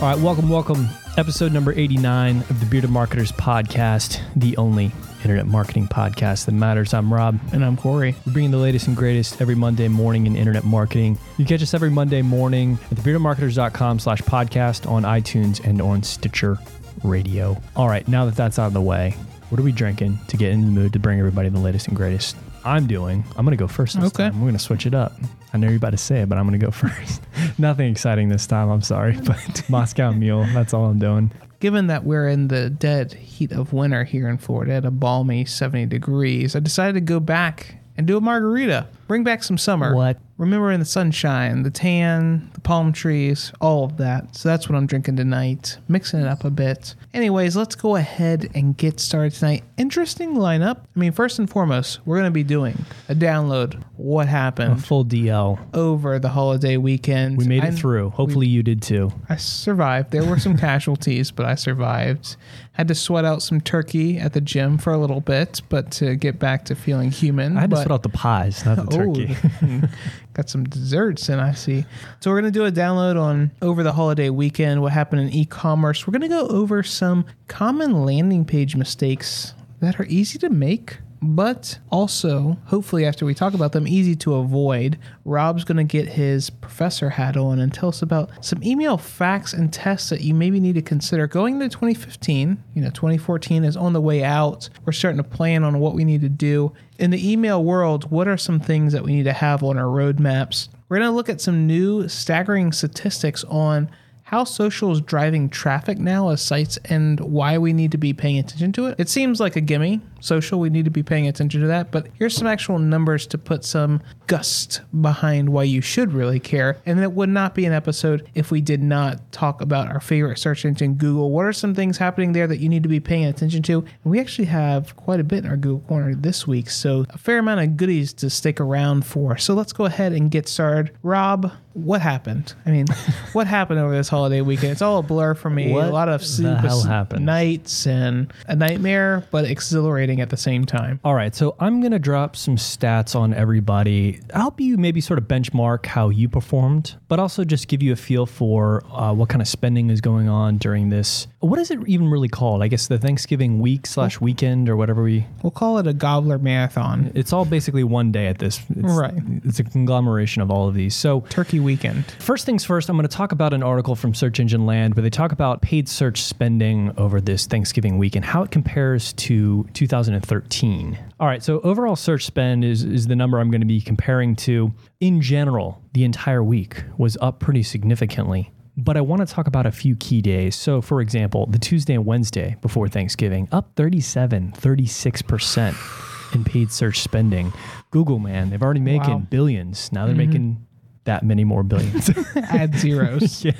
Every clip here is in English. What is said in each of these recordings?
All right, welcome, welcome. Episode number 89 of the Bearded Marketers podcast, the only internet marketing podcast that matters. I'm Rob. And I'm Corey. We're bringing the latest and greatest every Monday morning in internet marketing. You catch us every Monday morning at thebeardedmarketers.com slash podcast on iTunes and on Stitcher Radio. All right, now that that's out of the way, what are we drinking to get in the mood to bring everybody the latest and greatest? I'm doing. I'm going to go first this Okay. time. We're going to switch it up. I know you're about to say it, but I'm going to go first. Nothing exciting this time. I'm sorry, but Moscow Mule. That's all I'm doing. Given that we're in the dead heat of winter here in Florida at a balmy 70 degrees, I decided to go back and do a margarita. Bring back some summer. What? Remember in the sunshine, the tan, the palm trees, all of that. So that's what I'm drinking tonight, mixing it up a bit. Anyways, let's go ahead and get started tonight. Interesting lineup. I mean, first and foremost, we're going to be doing a download. What happened? A full DL. over the holiday weekend? We made it I- through. Hopefully you did too. I survived. There were some casualties, but I survived. Had to sweat out some turkey at the gym for a little bit, but to get back to feeling human. I had to sweat out the pies, not the oh, turkey. Got some desserts and I see. So we're gonna do a download on over the holiday weekend. What happened in e-commerce? We're gonna go over some common landing page mistakes that are easy to make. But also, hopefully, after we talk about them, easy to avoid. Rob's going to get his professor hat on and tell us about some email facts and tests that you maybe need to consider going into 2015. You know, 2014 is on the way out. We're starting to plan on what we need to do. In the email world, what are some things that we need to have on our roadmaps? We're going to look at some new staggering statistics on how social is driving traffic now as sites and why we need to be paying attention to it. It seems like a gimme. Social, we need to be paying attention to that, but here's some actual numbers to put some gust behind why you should really care. And it would not be an episode if we did not talk about our favorite search engine, Google. What are some things happening there that you need to be paying attention to? And we actually have quite a bit in our Google Corner this week, so a fair amount of goodies to stick around for. So let's go ahead and get started. Rob, what happened? I mean, what happened over this holiday weekend? It's all a blur for me. What a lot of sleepless nights and a nightmare, but exhilarating at the same time. All right, so I'm going to drop some stats on everybody, help you maybe sort of benchmark how you performed, but also just give you a feel for uh, what kind of spending is going on during this. What is it even really called? I guess the Thanksgiving week slash weekend or whatever we. We'll call it a gobbler marathon. It's all basically one day at this. It's, Right. It's a conglomeration of all of these. So Turkey weekend. First things first, I'm going to talk about an article from Search Engine Land where they talk about paid search spending over this Thanksgiving week and how it compares to 2013. All right, so overall search spend is, is the number I'm going to be comparing to. In general, the entire week was up pretty significantly. But I want to talk about a few key days. So, for example, the Tuesday and Wednesday before Thanksgiving, up 37, 36% in paid search spending. Google, man, they've already making Wow. billions. Now they're mm-hmm. making that many more billions. Add zeros. yeah.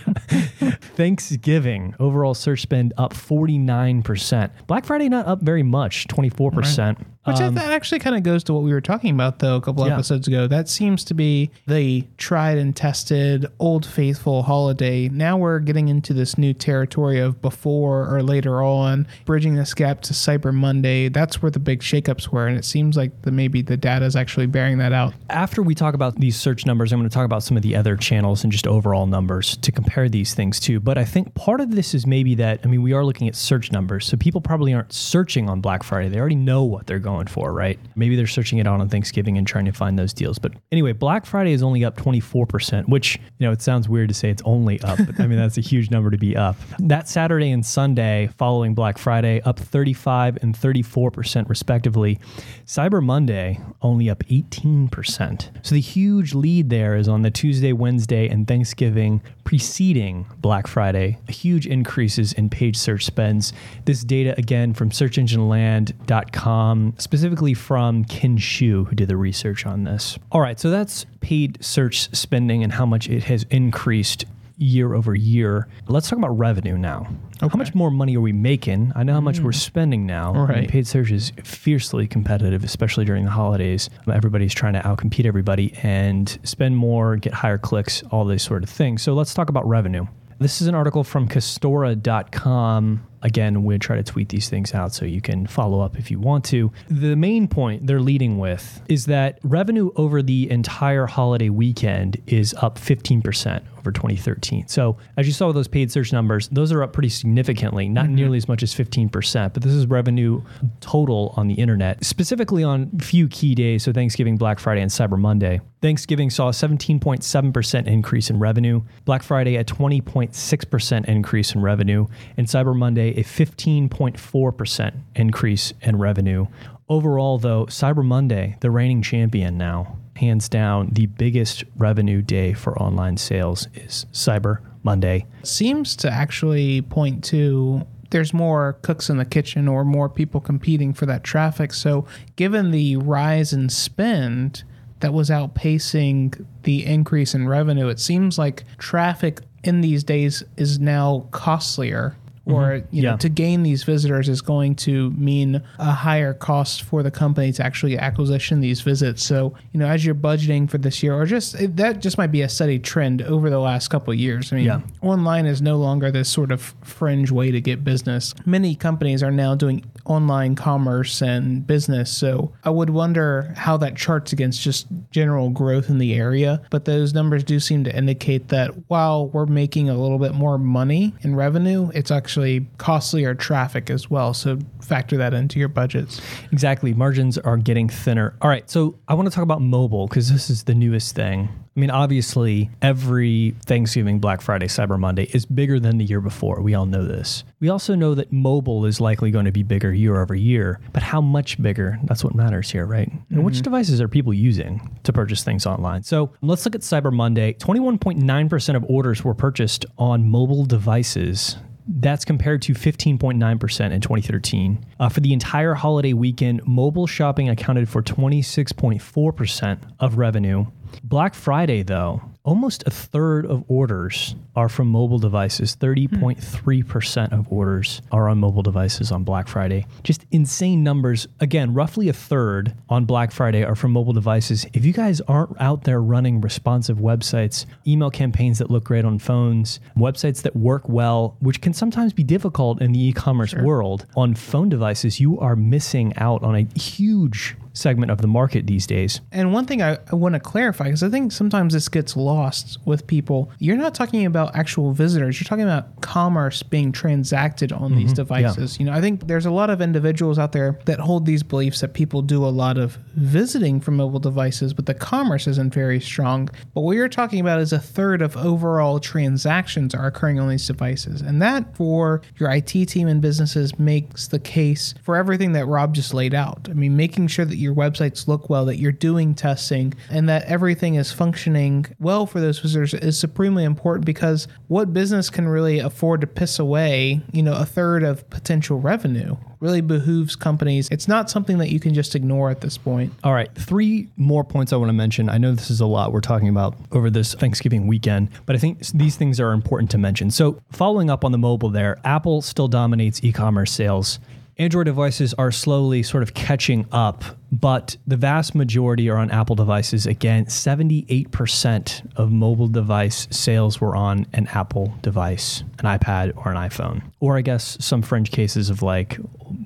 Thanksgiving, overall search spend up 49%. Black Friday not up very much, 24%. Which Um, that actually kind of goes to what we were talking about, though, a couple Yeah. episodes ago. That seems to be the tried and tested, old faithful holiday. Now we're getting into this new territory of before or later on, bridging this gap to Cyber Monday. That's where the big shakeups were, and it seems like the maybe the data is actually bearing that out. after we talk about these search numbers, I'm going to talk about some of the other channels and just overall numbers to compare these things to. But I think part of this is maybe that, I mean, we are looking at search numbers. So people probably aren't searching on Black Friday. They already know what they're going for, right? Maybe they're searching it out on Thanksgiving and trying to find those deals. But anyway, Black Friday is only up 24%, which, you know, it sounds weird to say it's only up, but I mean, that's a huge number to be up. That Saturday and Sunday following Black Friday, up 35 and 34% respectively. Cyber Monday, only up 18%. So the huge lead there is on the Tuesday, Wednesday, and Thanksgiving preceding Black Friday. Huge increases in page search spends. This data, again, from searchengineland.com, specifically from Ken Shu, who did the research on this. All right, so that's paid search spending and how much it has increased year over year. Let's talk about revenue now. How much more money are we making? I know how much we're mm. spending now. Paid search is fiercely competitive, especially during the holidays. Everybody's trying to outcompete everybody and spend more, get higher clicks, all these sort of things. So let's talk about revenue. This is an article from Custora.com again, we'll try to tweet these things out so you can follow up if you want to. The main point they're leading with is that revenue over the entire holiday weekend is up 15% over 2013. So, as you saw with those paid search numbers, those are up pretty significantly, not mm-hmm. nearly as much as 15%, but this is revenue total on the internet, specifically on a few key days. So, Thanksgiving, Black Friday, and Cyber Monday. Thanksgiving saw a 17.7% increase in revenue, Black Friday a 20.6% increase in revenue, and Cyber Monday a 15.4% increase in revenue. Overall, though, Cyber Monday, the reigning champion now, hands down, the biggest revenue day for online sales is Cyber Monday. Seems to actually point to there's more cooks in the kitchen or more people competing for that traffic. So, given the rise in spend that was outpacing the increase in revenue, it seems like traffic in these days is now costlier or mm-hmm. you know to gain these visitors is going to mean a higher cost for the company to actually acquisition these visits. So you know as you're budgeting for this year or just that just might be a steady trend over the last couple of years. I mean yeah. online is no longer this sort of fringe way to get business. Many companies are now doing online commerce and business. So i would wonder how that charts against just general growth in the area but those numbers do seem to indicate that while we're making a little bit more money in revenue it's actually actually costlier traffic as well. So factor that into your budgets. Exactly. Margins are getting thinner. All right. So I want to talk about mobile because this is the newest thing. I mean, obviously, every Thanksgiving, Black Friday, Cyber Monday is bigger than the year before. We all know this. We also know that mobile is likely going to be bigger year over year, but how much bigger? That's what matters here, right? Mm-hmm. And which devices are people using to purchase things online? So let's look at Cyber Monday. 21.9% of orders were purchased on mobile devices that's compared to 15.9% in 2013. Uh, for the entire holiday weekend, mobile shopping accounted for 26.4% of revenue. Black Friday, though, almost a third of orders are from mobile devices. 30.3% of orders are on mobile devices on Black Friday. Just insane numbers. Again, roughly a third on Black Friday are from mobile devices. If you guys aren't out there running responsive websites, email campaigns that look great on phones, websites that work well, which can sometimes be difficult in the e commerce sure. world, on phone devices, you are missing out on a huge segment of the market these days. And one thing I, I want to clarify, because I think sometimes this gets lost with people, you're not talking about actual visitors, you're talking about commerce being transacted on mm-hmm. these devices. Yeah. You know, I think there's a lot of individuals out there that hold these beliefs that people do a lot of visiting from mobile devices, but the commerce isn't very strong. But what you're talking about is a third of overall transactions are occurring on these devices. And that for your IT team and businesses makes the case for everything that Rob just laid out. I mean, making sure that you your websites look well, that you're doing testing, and that everything is functioning well for those visitors is supremely important because what business can really afford to piss away, you know, a third of potential revenue? Really behooves companies. It's not something that you can just ignore at this point. All right, three more points I want to mention. I know this is a lot we're talking about over this Thanksgiving weekend, but I think these things are important to mention. So, following up on the mobile there, Apple still dominates e commerce sales. Android devices are slowly sort of catching up, but the vast majority are on Apple devices. Again, 78% of mobile device sales were on an Apple device, an iPad or an iPhone. Or I guess some fringe cases of like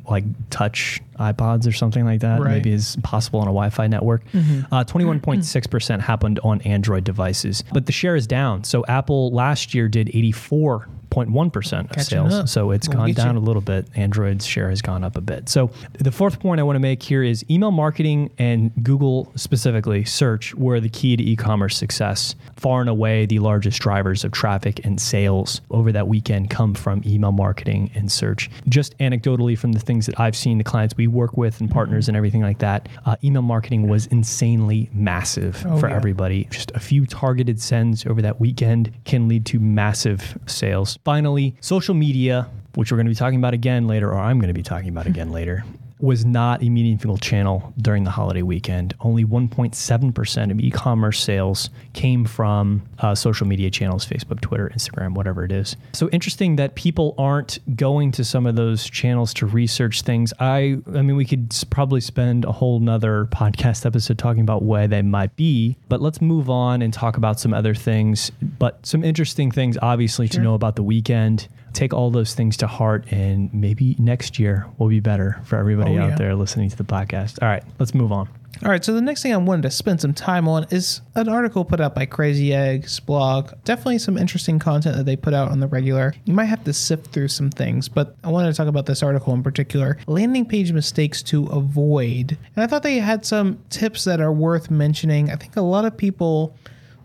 like touch iPods or something like that. Right. Maybe is possible on a Wi-Fi network. Mm-hmm. Uh, 21.6% happened on Android devices, but the share is down. So Apple last year did 84 0.1% of sales. Up. So it's we'll gone down you. a little bit. Android's share has gone up a bit. So the fourth point I want to make here is email marketing and Google specifically search were the key to e-commerce success. Far and away the largest drivers of traffic and sales over that weekend come from email marketing and search. Just anecdotally from the things that I've seen the clients we work with and partners and everything like that, uh, email marketing was insanely massive oh, for yeah. everybody. Just a few targeted sends over that weekend can lead to massive sales. Finally, social media, which we're going to be talking about again later, or I'm going to be talking about again later, was not a meaningful channel during the holiday weekend. Only 1.7% of e commerce sales came from uh, social media channels Facebook, Twitter, Instagram, whatever it is. So interesting that people aren't going to some of those channels to research things. I, I mean, we could probably spend a whole nother podcast episode talking about why they might be, but let's move on and talk about some other things. But some interesting things, obviously, to know about the weekend. Take all those things to heart, and maybe next year will be better for everybody Oh, out yeah. there listening to the podcast. All right, let's move on. All right, so the next thing I wanted to spend some time on is an article put out by Crazy Egg's blog. Definitely some interesting content that they put out on the regular. You might have to sift through some things, but I wanted to talk about this article in particular landing page mistakes to avoid. And I thought they had some tips that are worth mentioning. I think a lot of people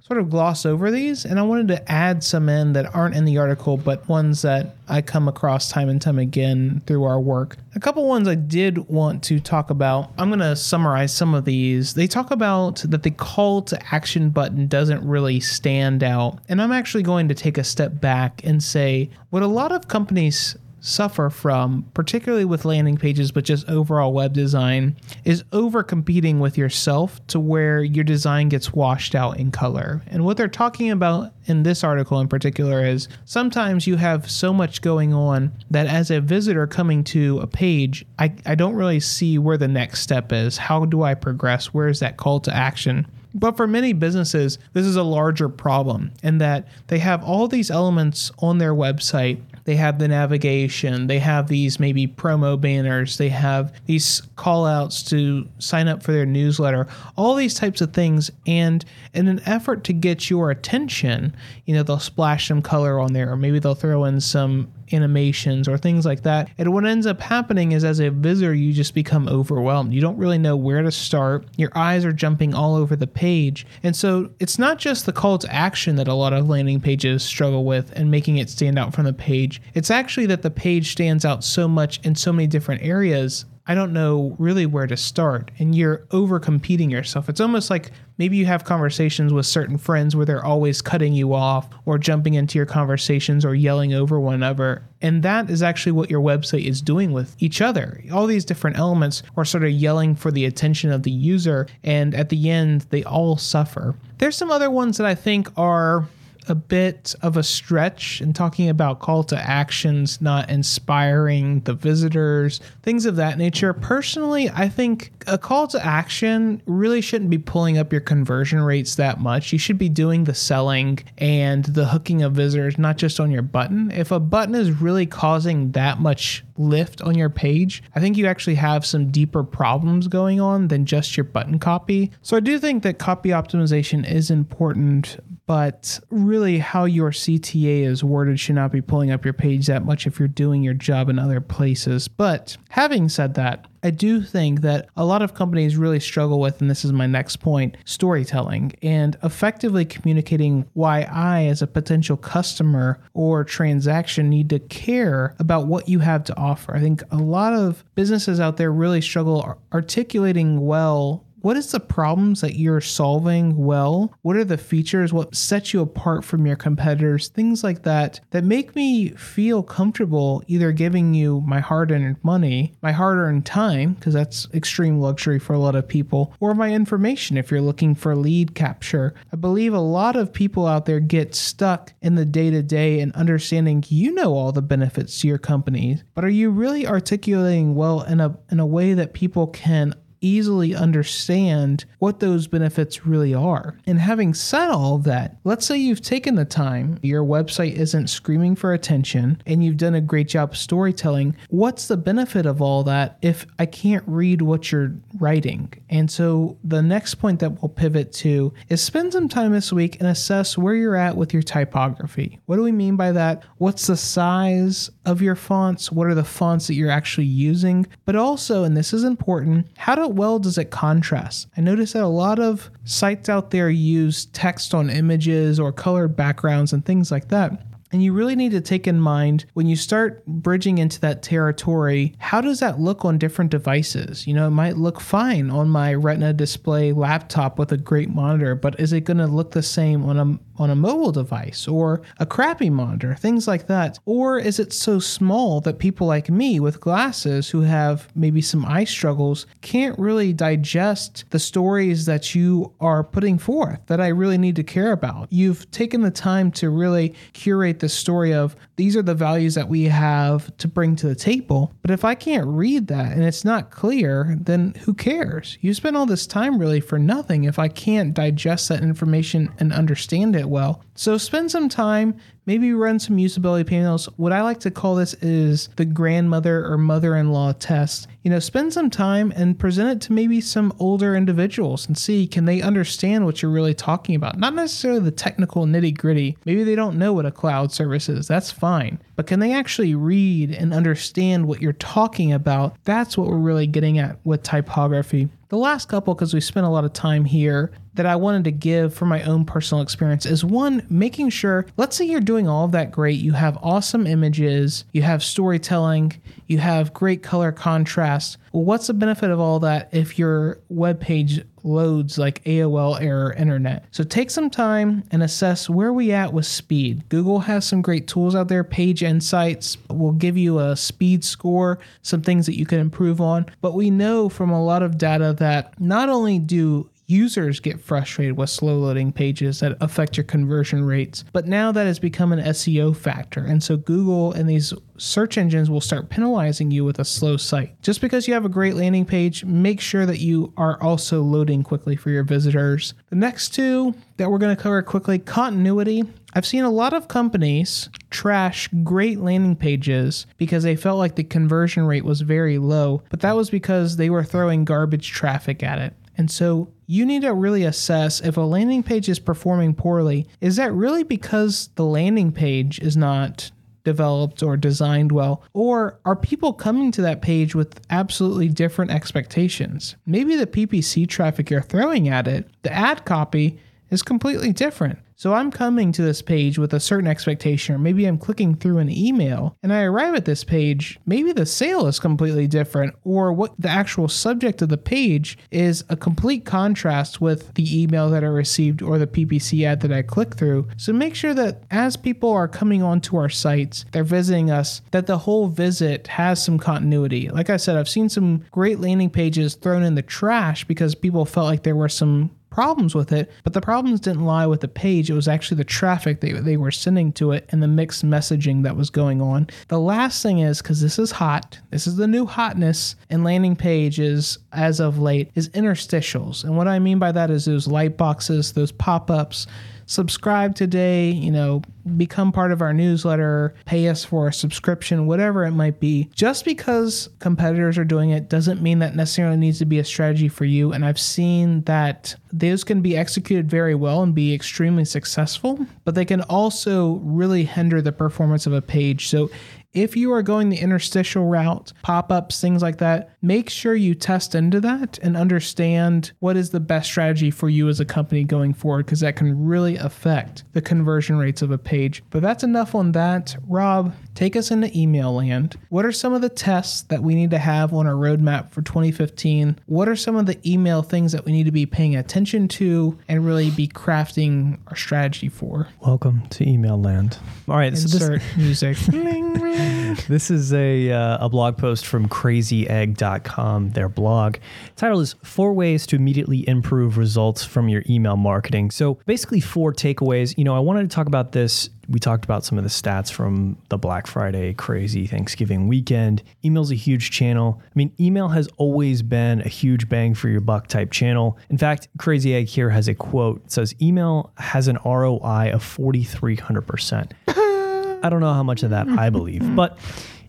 sort of gloss over these, and I wanted to add some in that aren't in the article, but ones that I come across time and time again through our work. A couple ones I did want to talk about. I'm going to summarize some of these. They talk about that the call to action button doesn't really stand out, and I'm actually going to take a step back and say what a lot of companies suffer from, particularly with landing pages, but just overall web design, is over competing with yourself to where your design gets washed out in color. And what they're talking about in this article in particular is sometimes you have so much going on that as a visitor coming to a page, I, I don't really see where the next step is. How do I progress? Where is that call to action? But for many businesses, this is a larger problem in that they have all these elements on their website. They have the navigation, they have these maybe promo banners, they have these call outs to sign up for their newsletter, all these types of things. And in an effort to get your attention, you know, they'll splash some color on there, or maybe they'll throw in some animations or things like that. And what ends up happening is as a visitor, you just become overwhelmed. You don't really know where to start. Your eyes are jumping all over the page. And so it's not just the call to action that a lot of landing pages struggle with and making it stand out from the page. It's actually that the page stands out so much in so many different areas. I don't know really where to start, and you're over competing yourself. It's almost like maybe you have conversations with certain friends where they're always cutting you off or jumping into your conversations or yelling over one another. And that is actually what your website is doing with each other. All these different elements are sort of yelling for the attention of the user, and at the end, they all suffer. There's some other ones that I think are a bit of a stretch in talking about call to actions not inspiring the visitors, things of that nature. Personally, I think a call to action really shouldn't be pulling up your conversion rates that much. You should be doing the selling and the hooking of visitors, not just on your button. If a button is really causing that much lift on your page, I think you actually have some deeper problems going on than just your button copy. So I do think that copy optimization is important, but really how your CTA is worded should not be pulling up your page that much if you're doing your job in other places. But having said that, I do think that a lot of companies really struggle with, and this is my next point, storytelling and effectively communicating why I, as a potential customer or transaction, need to care about what you have to offer. I think a lot of businesses out there really struggle articulating well what is the problems that you're solving well? What are the features? What sets you apart from your competitors? Things like that that make me feel comfortable either giving you my hard-earned money my hard-earned time because that's extreme luxury for a lot of people or my information if you're looking for lead capture. I believe a lot of people out there get stuck in the day-to-day and understanding you know all the benefits to your company but are you really articulating well in a in a way that people can easily understand what those benefits really are. And having said all that, let's say you've taken the time, your website isn't screaming for attention, and you've done a great job storytelling. What's the benefit of all that if I can't read what you're writing? And so the next point that we'll pivot to is spend some time this week and assess where you're at with your typography. What do we mean by that? What's the size of your fonts? What are the fonts that you're actually using? But also, and this is important, how do, well does it contrast? I notice that a lot of sites out there use text on images or colored backgrounds and things like that. And you really need to take in mind when you start bridging into that territory, how does that look on different devices? You know, it might look fine on my Retina display laptop with a great monitor, but is it going to look the same on a on a mobile device or a crappy monitor, things like that? Or is it so small that people like me with glasses who have maybe some eye struggles can't really digest the stories that you are putting forth that I really need to care about? You've taken the time to really curate illustrate this story of these are the values that we have to bring to the table. But if I can't read that and it's not clear, then who cares? You spend all this time really for nothing if I can't digest that information and understand it well. So spend some time, maybe run some usability panels. What I like to call this is the grandmother or mother in law test. You know, spend some time and present it to maybe some older individuals and see can they understand what you're really talking about? Not necessarily the technical nitty gritty. Maybe they don't know what a cloud service is. That's fine. But can they actually read and understand what you're talking about? That's what we're really getting at with typography. The last couple, because we spent a lot of time here, that I wanted to give from my own personal experience is one, making sure, let's say you're doing all of that great. You have awesome images, you have storytelling, you have great color contrast. Well, what's the benefit of all that if your web page loads like AOL error internet? So take some time and assess where we at with speed. Google has some great tools out there. Page Insights will give you a speed score, some things that you can improve on. But we know from a lot of data that not only do users get frustrated with slow loading pages that affect your conversion rates. But now that has become an SEO factor. And so Google and these search engines will start penalizing you with a slow site. Just because you have a great landing page, make sure that you are also loading quickly for your visitors. The next two that we're going to cover quickly continuity. I've seen a lot of companies trash great landing pages because they felt like the conversion rate was very low, but that was because they were throwing garbage traffic at it. And so you need to really assess if a landing page is performing poorly. Is that really because the landing page is not developed or designed well? Or are people coming to that page with absolutely different expectations? Maybe the PPC traffic you're throwing at it, the ad copy, is completely different. So I'm coming to this page with a certain expectation, or maybe I'm clicking through an email and I arrive at this page. Maybe the sale is completely different, or what the actual subject of the page is a complete contrast with the email that I received or the PPC ad that I click through. So make sure that as people are coming onto our sites, they're visiting us, that the whole visit has some continuity. Like I said, I've seen some great landing pages thrown in the trash because people felt like there were some problems with it, but the problems didn't lie with the page. It was actually the traffic they, they were sending to it and the mixed messaging that was going on. The last thing is, because this is hot, this is the new hotness in landing pages as of late, is interstitials. And what I mean by that is those light boxes, those pop ups subscribe today, you know, become part of our newsletter, pay us for a subscription, whatever it might be. Just because competitors are doing it doesn't mean that necessarily needs to be a strategy for you. And I've seen that those can be executed very well and be extremely successful, but they can also really hinder the performance of a page. So if you are going the interstitial route, pop ups, things like that, make sure you test into that and understand what is the best strategy for you as a company going forward, because that can really affect the conversion rates of a page. But that's enough on that. Rob, take us into email land. What are some of the tests that we need to have on our roadmap for 2015? What are some of the email things that we need to be paying attention to and really be crafting our strategy for? Welcome to email land. All right, Insert so music. this, is a, uh, a blog post from crazyegg.com, their blog. Title is Four Ways to Immediately Improve Results from Your Email Marketing. So basically, four takeaways. You know, I wanted to talk about this we talked about some of the stats from the Black Friday crazy Thanksgiving weekend. Email's a huge channel. I mean, email has always been a huge bang for your buck type channel. In fact, Crazy Egg here has a quote. It says email has an ROI of 4300%. I don't know how much of that I believe, mm. but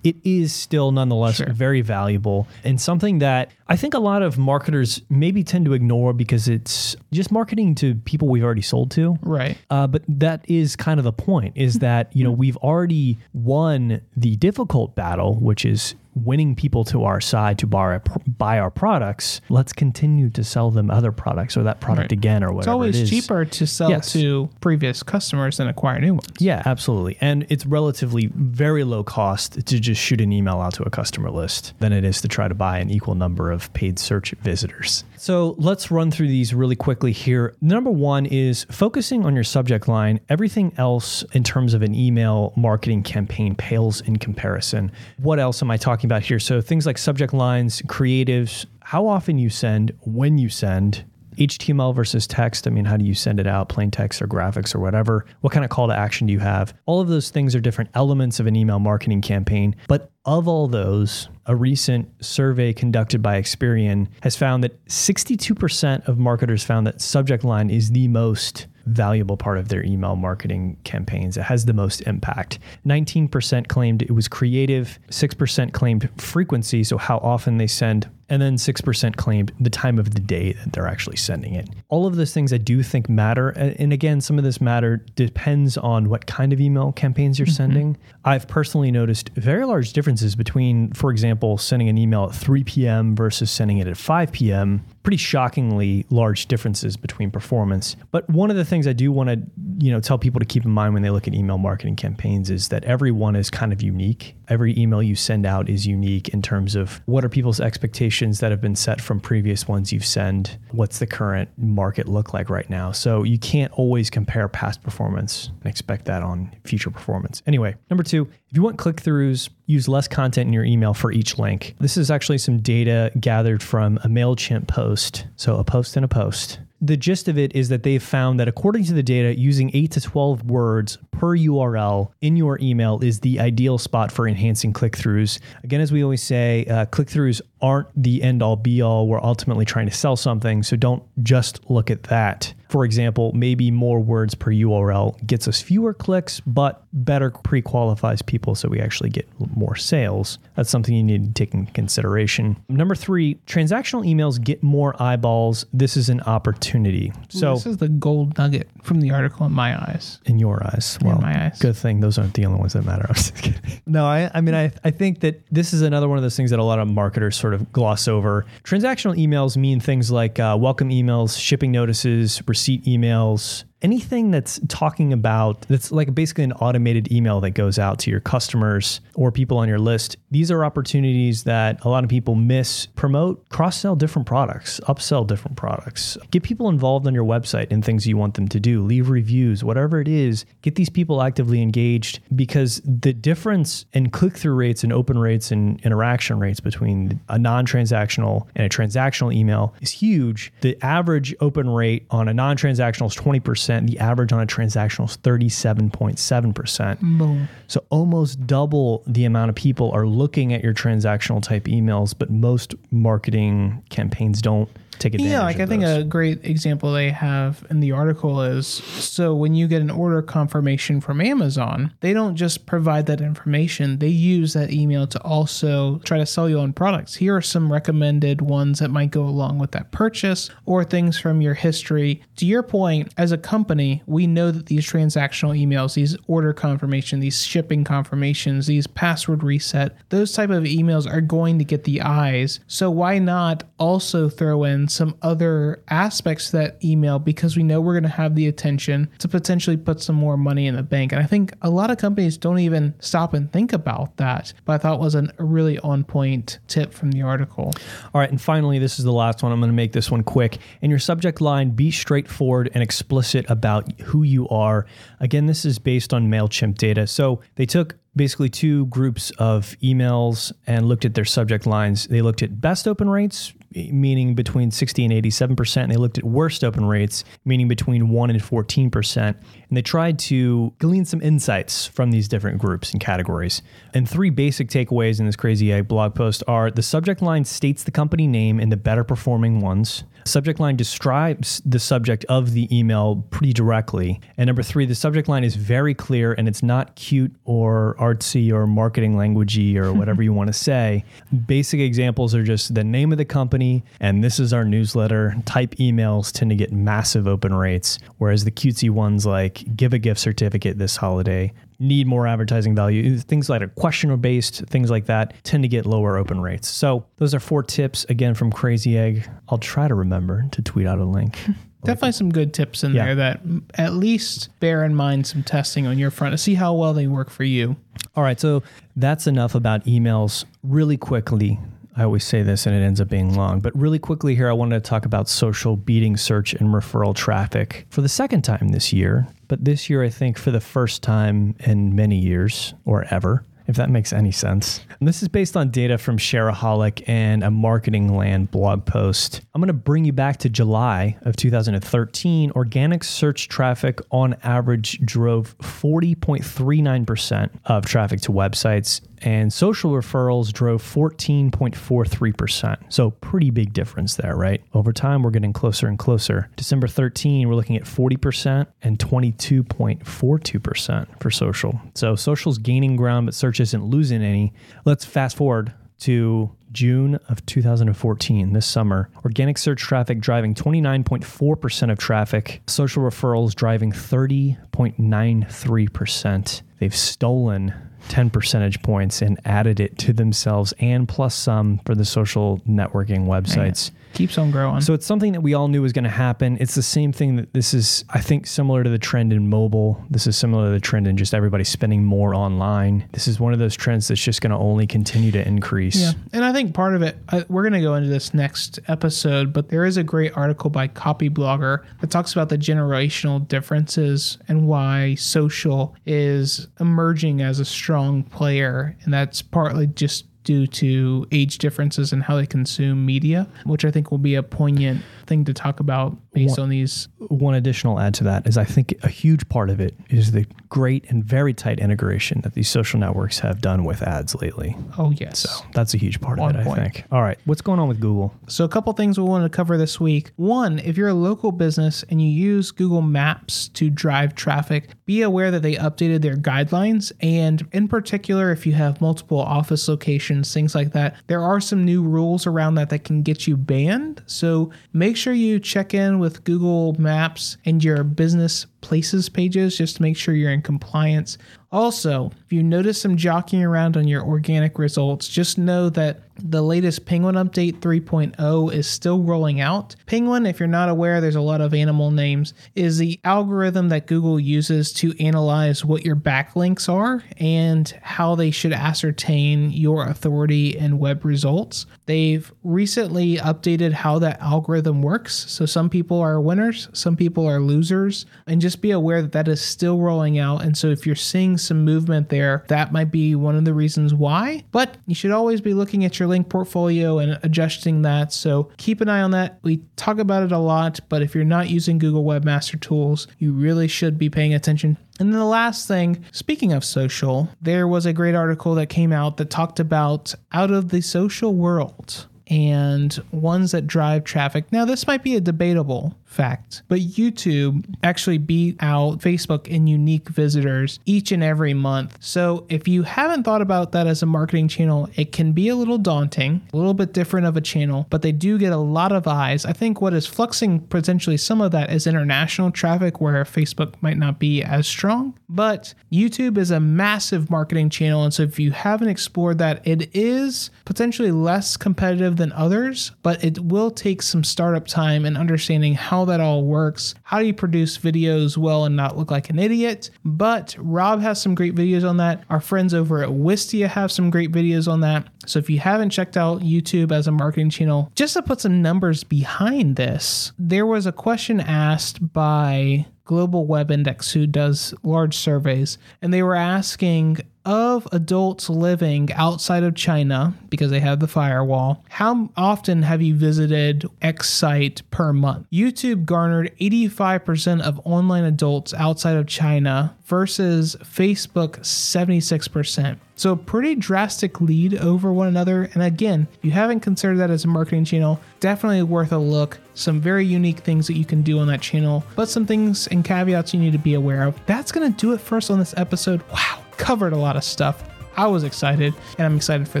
it is still nonetheless Sure. very valuable and something that I think a lot of marketers maybe tend to ignore because it's just marketing to people we've already sold to. right. Uh, but that is kind of the point is that, you know, we've already won the difficult battle, which is winning people to our side to buy our, buy our products. Let's continue to sell them other products or that product Right. again or whatever It's always it cheaper to sell Yes. to previous customers than acquire new ones. Yeah, absolutely. And it's relatively very low cost to just shoot an email out to a customer list than it is to try to buy an equal number of paid search visitors. So let's run through these really quickly here. Number one is focusing on your subject line. Everything else in terms of an email marketing campaign pales in comparison. What else am I talking about here? So things like subject lines, creatives, how often you send, when you send, HTML versus text. I mean, how do you send it out? Plain text or graphics or whatever? What kind of call to action do you have? All of those things are different elements of an email marketing campaign. But of all those, a recent survey conducted by Experian has found that 62% of marketers found that subject line is the most valuable part of their email marketing campaigns. It has the most impact. 19% claimed it was creative, 6% claimed frequency, so how often they send and then 6% claimed the time of the day that they're actually sending it. All of those things I do think matter. And again, some of this matter depends on what kind of email campaigns you're mm-hmm. sending. I've personally noticed very large differences between, for example, sending an email at 3 p.m. versus sending it at 5 p.m. Pretty shockingly large differences between performance. But one of the things I do want to, you know, tell people to keep in mind when they look at email marketing campaigns is that every one is kind of unique. Every email you send out is unique in terms of what are people's expectations that have been set from previous ones you've sent? What's the current market look like right now? So you can't always compare past performance and expect that on future performance. Anyway, number two, if you want click throughs, use less content in your email for each link. This is actually some data gathered from a MailChimp post. So a post and a post the gist of it is that they've found that according to the data, using 8 to 12 words per URL in your email is the ideal spot for enhancing click throughs. Again, as we always say, uh, click throughs aren't the end all be all. We're ultimately trying to sell something. So don't just look at that. For example, maybe more words per URL gets us fewer clicks, but better pre qualifies people so we actually get more sales. That's something you need to take into consideration. Number three, transactional emails get more eyeballs. This is an opportunity. So, this is the gold nugget from the article in my eyes. In your eyes. Well, in my eyes. Good thing those aren't the only ones that matter. I'm just kidding. No, I, I mean, I, I think that this is another one of those things that a lot of marketers sort of gloss over. Transactional emails mean things like uh, welcome emails, shipping notices, receipt emails, anything that's talking about that's like basically an automated email that goes out to your customers or people on your list these are opportunities that a lot of people miss. Promote cross sell different products upsell different products. Get people involved on your website in things you want them to do. Leave reviews whatever it is get these people actively engaged because the difference in click-through rates and open rates and interaction rates between a non-transactional and a transactional email is huge. The average open rate on a non-transactional is 20% percent The average on a transactional is 37.7%. Boom. So almost double the amount of people are looking at your transactional type emails, but most marketing campaigns don't take advantage. Yeah, like I those. think a great example they have in the article is so when you get an order confirmation from Amazon, they don't just provide that information; they use that email to also try to sell you on products. Here are some recommended ones that might go along with that purchase, or things from your history. To your point, as a company, we know that these transactional emails, these order confirmation, these shipping confirmations, these password reset, those type of emails are going to get the eyes. So why not also throw in some other aspects to that email because we know we're going to have the attention to potentially put some more money in the bank. And I think a lot of companies don't even stop and think about that, but I thought was a really on point tip from the article. All right. And finally, this is the last one. I'm going to make this one quick. In your subject line, be straightforward and explicit about who you are. Again, this is based on MailChimp data. So they took basically two groups of emails and looked at their subject lines. They looked at best open rates, meaning between 60 and 87%. And they looked at worst open rates, meaning between 1 and 14%. And they tried to glean some insights from these different groups and categories. And three basic takeaways in this crazy egg blog post are the subject line states the company name in the better performing ones. Subject line describes the subject of the email pretty directly. And number three, the subject line is very clear and it's not cute or artsy or marketing languagey or whatever you want to say. Basic examples are just the name of the company and this is our newsletter. Type emails tend to get massive open rates, whereas the cutesy ones like give a gift certificate this holiday need more advertising value. Things like a questioner based, things like that tend to get lower open rates. So those are four tips again from Crazy Egg. I'll try to remember to tweet out a link. Definitely some good tips in yeah. there that at least bear in mind some testing on your front to see how well they work for you. All right, so that's enough about emails. Really quickly, I always say this and it ends up being long, but really quickly here, I wanted to talk about social beating search and referral traffic for the second time this year. But this year, I think for the first time in many years or ever, if that makes any sense. And this is based on data from Shareaholic and a Marketing Land blog post. I'm going to bring you back to July of 2013. Organic search traffic on average drove 40.39% of traffic to websites and social referrals drove 14.43%. So, pretty big difference there, right? Over time, we're getting closer and closer. December 13, we're looking at 40% and 22.42% for social. So, social's gaining ground, but search isn't losing any. Let's fast forward to June of 2014, this summer, organic search traffic driving 29.4% of traffic, social referrals driving 30.93%. They've stolen 10 percentage points and added it to themselves and plus some for the social networking websites. Man, keeps on growing. So it's something that we all knew was going to happen. It's the same thing that this is, I think, similar to the trend in mobile. This is similar to the trend in just everybody spending more online. This is one of those trends that's just going to only continue to increase. Yeah. And I think part of it, I, we're going to go into this next episode, but there is a great article by Copy Blogger that talks about the generational differences and why social is emerging as a strong player. And that's partly just due to age differences and how they consume media, which I think will be a poignant thing to talk about based one, on these. One additional add to that is I think a huge part of it is the great and very tight integration that these social networks have done with ads lately. Oh, yes. So that's a huge part of it, point. I think. All right. What's going on with Google? So, a couple things we wanted to cover this week. One, if you're a local business and you use Google Maps to drive traffic, be aware that they updated their guidelines. And in particular, if you have multiple office locations, things like that, there are some new rules around that that can get you banned. So, make sure you check in with Google Maps and your business places pages just to make sure you're in compliance. Also, if you notice some jockeying around on your organic results, just know that the latest Penguin update 3.0 is still rolling out. Penguin, if you're not aware, there's a lot of animal names, is the algorithm that Google uses to analyze what your backlinks are and how they should ascertain your authority in web results. They've recently updated how that algorithm works. So some people are winners, some people are losers, and just be aware that that is still rolling out. And so if you're seeing some movement there, that might be one of the reasons why. But you should always be looking at your link portfolio and adjusting that. So keep an eye on that. We talk about it a lot, but if you're not using Google Webmaster Tools, you really should be paying attention and then the last thing, speaking of social, there was a great article that came out that talked about out of the social world and ones that drive traffic. Now, this might be a debatable fact. But YouTube actually beat out Facebook in unique visitors each and every month. So if you haven't thought about that as a marketing channel, it can be a little daunting, a little bit different of a channel, but they do get a lot of eyes. I think what is fluxing potentially some of that is international traffic where Facebook might not be as strong. But YouTube is a massive marketing channel. And so if you haven't explored that, it is potentially less competitive than others, but it will take some startup time and understanding how that all works. How do you produce videos well and not look like an idiot? But Rob has some great videos on that. Our friends over at Wistia have some great videos on that. So if you haven't checked out YouTube as a marketing channel, just to put some numbers behind this, there was a question asked by Global Web Index, who does large surveys, and they were asking of adults living outside of China, because they have the firewall, how often have you visited X site per month? YouTube garnered 85% of online adults outside of China versus Facebook 76%. So, pretty drastic lead over one another. And again, if you haven't considered that as a marketing channel, definitely worth a look. Some very unique things that you can do on that channel, but some things and caveats you need to be aware of. That's going to do it us on this episode. Wow covered a lot of stuff. I was excited, and I'm excited for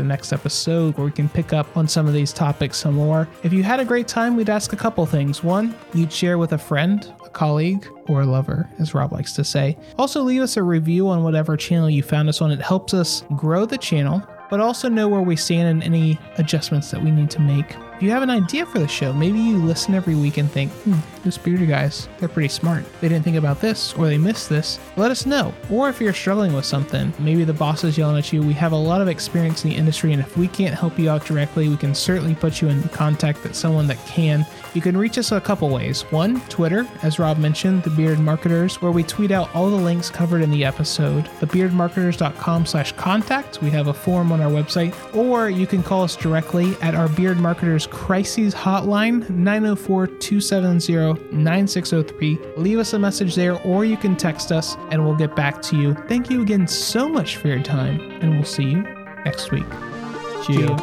the next episode where we can pick up on some of these topics some more. If you had a great time, we'd ask a couple things. One, you'd share with a friend, a colleague, or a lover, as Rob likes to say. Also, leave us a review on whatever channel you found us on. It helps us grow the channel, but also know where we stand and any adjustments that we need to make. If you have an idea for the show, maybe you listen every week and think, hmm, those bearded guys, they're pretty smart. They didn't think about this or they missed this. Let us know. Or if you're struggling with something, maybe the boss is yelling at you. We have a lot of experience in the industry, and if we can't help you out directly, we can certainly put you in contact with someone that can. You can reach us a couple ways. One, Twitter, as Rob mentioned, the Beard Marketers, where we tweet out all the links covered in the episode. Thebeardmarketers.com slash contact. We have a form on our website. Or you can call us directly at our Beard Marketers Crises Hotline, 904-270-9603. Leave us a message there, or you can text us and we'll get back to you. Thank you again so much for your time, and we'll see you next week. Cheers.